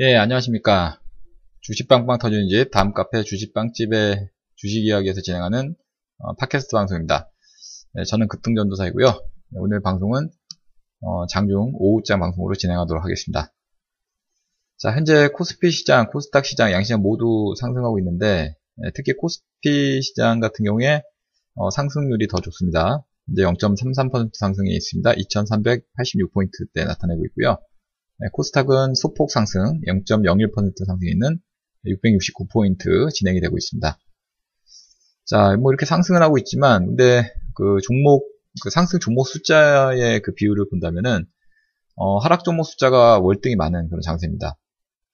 예, 안녕하십니까. 주식빵빵 터지는 집, 다음 카페 주식빵집의 주식 이야기에서 진행하는 어, 팟캐스트 방송입니다. 네, 저는 급등전도사이고요. 네, 오늘 방송은 어, 장중 오후장 방송으로 진행하도록 하겠습니다. 자, 현재 코스피 시장, 코스닥 시장, 양시장 모두 상승하고 있는데 네, 특히 코스피 시장 같은 경우에 어, 상승률이 더 좋습니다. 이제 0.33% 상승이 있습니다. 2386포인트 대 나타내고 있고요. 네, 코스닥은 소폭 상승 0.01% 상승이 있는 669포인트 진행이 되고 있습니다. 자, 뭐 이렇게 상승을 하고 있지만, 근데 그 종목, 그 상승 종목 숫자의 그 비율을 본다면은, 어, 하락 종목 숫자가 월등히 많은 그런 장세입니다.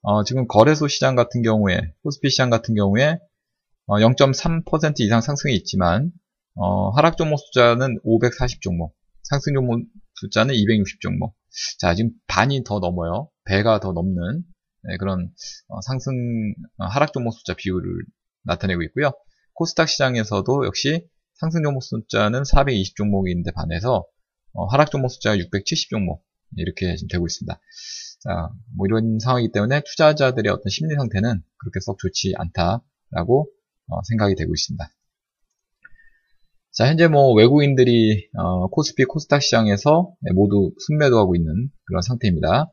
어, 지금 거래소 시장 같은 경우에, 코스피 시장 같은 경우에, 어, 0.3% 이상 상승이 있지만, 어, 하락 종목 숫자는 540 종목, 상승 종목 숫자는 260 종목. 자, 지금 반이 더 넘어요. 배가 더 넘는 네, 그런 어, 상승 어, 하락 종목 숫자 비율을 나타내고 있고요. 코스닥 시장에서도 역시 상승 종목 숫자는 420 종목인데 반해서 어, 하락 종목 숫자가 670 종목 이렇게 지금 되고 있습니다. 자, 뭐 이런 상황이기 때문에 투자자들의 어떤 심리 상태는 그렇게 썩 좋지 않다라고 생각이 되고 있습니다. 자, 현재 뭐 외국인들이 어, 코스피 코스닥 시장에서 모두 순매도하고 있는 그런 상태입니다.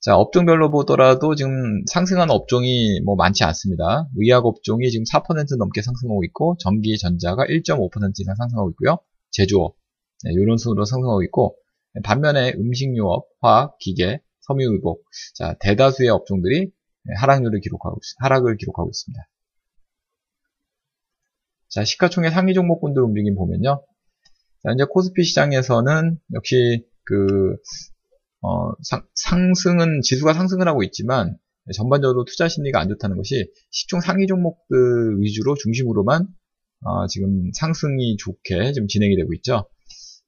자, 업종별로 보더라도 지금 상승하는 업종이 뭐 많지 않습니다. 의학 업종이 지금 4% 넘게 상승하고 있고, 전기, 전자가 1.5% 이상 상승하고 있고요. 제조업, 네, 이런 순으로 상승하고 있고, 반면에 음식료업, 화학, 기계, 섬유의복, 자, 대다수의 업종들이 하락률을 기록하고, 하락을 기록하고 있습니다. 자, 시가총액 상위 종목군들 움직임 보면요. 자, 이제 코스피 시장에서는 역시 그 어, 상, 승은 지수가 상승을 하고 있지만 전반적으로 투자 심리가 안 좋다는 것이 시총 상위 종목들 위주로 중심으로만 어, 지금 상승이 좋게 지금 진행이 되고 있죠.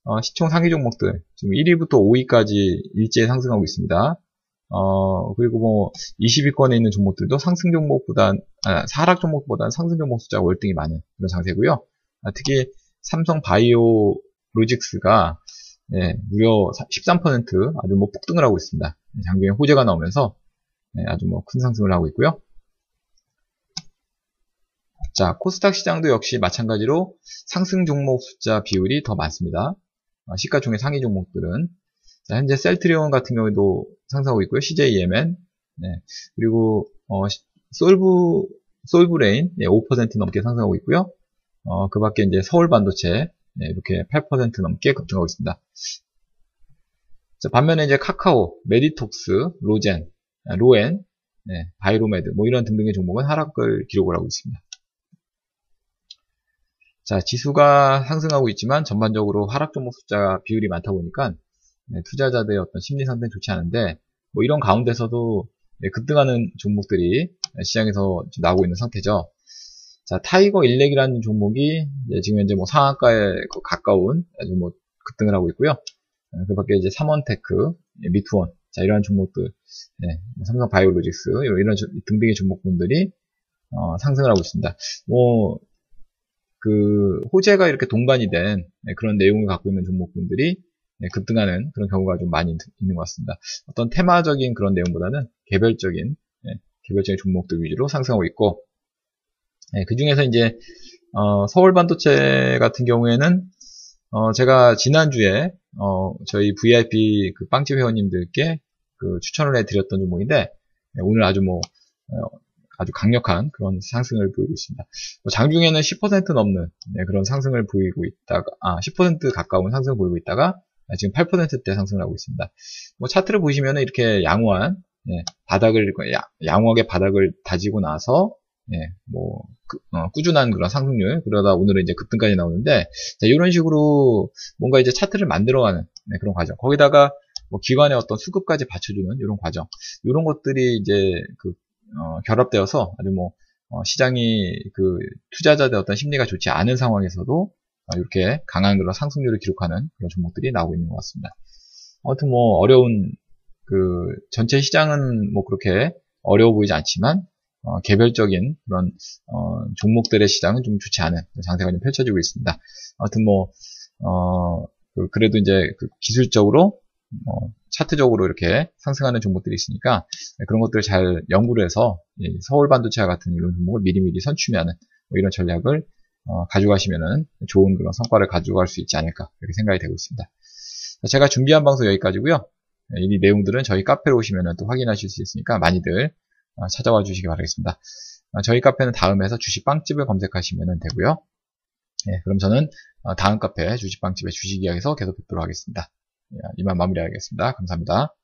어, 시총 상위 종목들 지금 1위부터 5위까지 일제히 상승하고 있습니다. 어, 그리고 뭐 20위권에 있는 종목들도 상승 종목보다 아, 하락 종목보다는 상승 종목 숫자가 월등히 많은 그런 장세고요. 아, 특히 삼성 바이오 로직스가 네, 무려 13% 아주 뭐 폭등을 하고 있습니다. 장중에 호재가 나오면서 네, 아주 뭐 큰 상승을 하고 있고요. 자, 코스닥 시장도 역시 마찬가지로 상승 종목 숫자 비율이 더 많습니다. 어, 시가총액 상위 종목들은 자, 현재 셀트리온 같은 경우에도 상승하고 있고요. CJEMN 네, 그리고 어, 솔브 솔브레인 네, 5% 넘게 상승하고 있고요. 어, 그 밖에 이제 서울 반도체 네, 이렇게 8% 넘게 급등하고 있습니다. 자, 반면에 이제 카카오, 메디톡스, 로젠, 아, 로엔, 네, 바이로메드 뭐 이런 등등의 종목은 하락을 기록을 하고 있습니다. 자, 지수가 상승하고 있지만 전반적으로 하락 종목 숫자 비율이 많다 보니까 네, 투자자들의 어떤 심리 상태는 좋지 않은데 뭐 이런 가운데서도 네, 급등하는 종목들이 시장에서 나오고 있는 상태죠. 자, 타이거 일렉이라는 종목이 지금 현재 뭐 상한가에 가까운 아주 뭐 급등을 하고 있고요. 어, 그 밖에 이제 삼원테크, 예, 미투온, 자, 이러한 종목들, 네, 뭐 삼성 바이오로직스, 이런 등등의 종목군들이, 어, 상승을 하고 있습니다. 뭐, 그, 호재가 이렇게 동반이 된 네, 그런 내용을 갖고 있는 종목군들이 네, 급등하는 그런 경우가 좀 많이 있는 것 같습니다. 어떤 테마적인 그런 내용보다는 개별적인, 네, 개별적인 종목들 위주로 상승하고 있고, 네, 그 중에서 이제 어, 서울 반도체 같은 경우에는 어, 제가 지난주에 어, 저희 VIP 그 빵집 회원님들께 그 추천을 해드렸던 종목인데 네, 오늘 아주 뭐 어, 아주 강력한 그런 상승을 보이고 있습니다. 뭐 장중에는 10% 넘는 네, 그런 상승을 보이고 있다가 아, 10% 가까운 상승을 보이고 있다가 지금 8%대 상승을 하고 있습니다. 뭐 차트를 보시면 이렇게 양호한 네, 바닥을 양호하게 바닥을 다지고 나서 예, 뭐, 그, 어, 꾸준한 그런 상승률, 그러다 오늘은 이제 급등까지 나오는데, 자, 이런 식으로 뭔가 이제 차트를 만들어가는 네, 그런 과정. 거기다가 뭐 기관의 어떤 수급까지 받쳐주는 이런 과정. 이런 것들이 이제 그, 어, 결합되어서 아주 뭐, 어, 시장이 그 투자자들 어떤 심리가 좋지 않은 상황에서도 어, 이렇게 강한 그런 상승률을 기록하는 그런 종목들이 나오고 있는 것 같습니다. 아무튼 뭐 어려운 그 전체 시장은 뭐 그렇게 어려워 보이지 않지만 어, 개별적인 그런 어, 종목들의 시장은 좀 좋지 않은 장세가 좀 펼쳐지고 있습니다. 아무튼 뭐 어, 그, 래도 이제 그 기술적으로 뭐 차트적으로 이렇게 상승하는 종목들이 있으니까 그런 것들을 잘 연구를 해서 서울 반도체와 같은 이런 종목을 미리미리 선취하는 뭐 이런 전략을 어, 가져가시면은 좋은 그런 성과를 가져갈 수 있지 않을까 이렇게 생각이 되고 있습니다. 제가 준비한 방송 여기까지고요. 이 내용들은 저희 카페로 오시면 또 확인하실 수 있으니까 많이들 어, 찾아와 주시기 바라겠습니다. 어, 저희 카페는 다음에서 주식빵집을 검색하시면 되고요. 예, 그럼 저는 다음 카페 주식빵집의 주식이야기에서 계속 뵙도록 하겠습니다. 예, 이만 마무리하겠습니다. 감사합니다.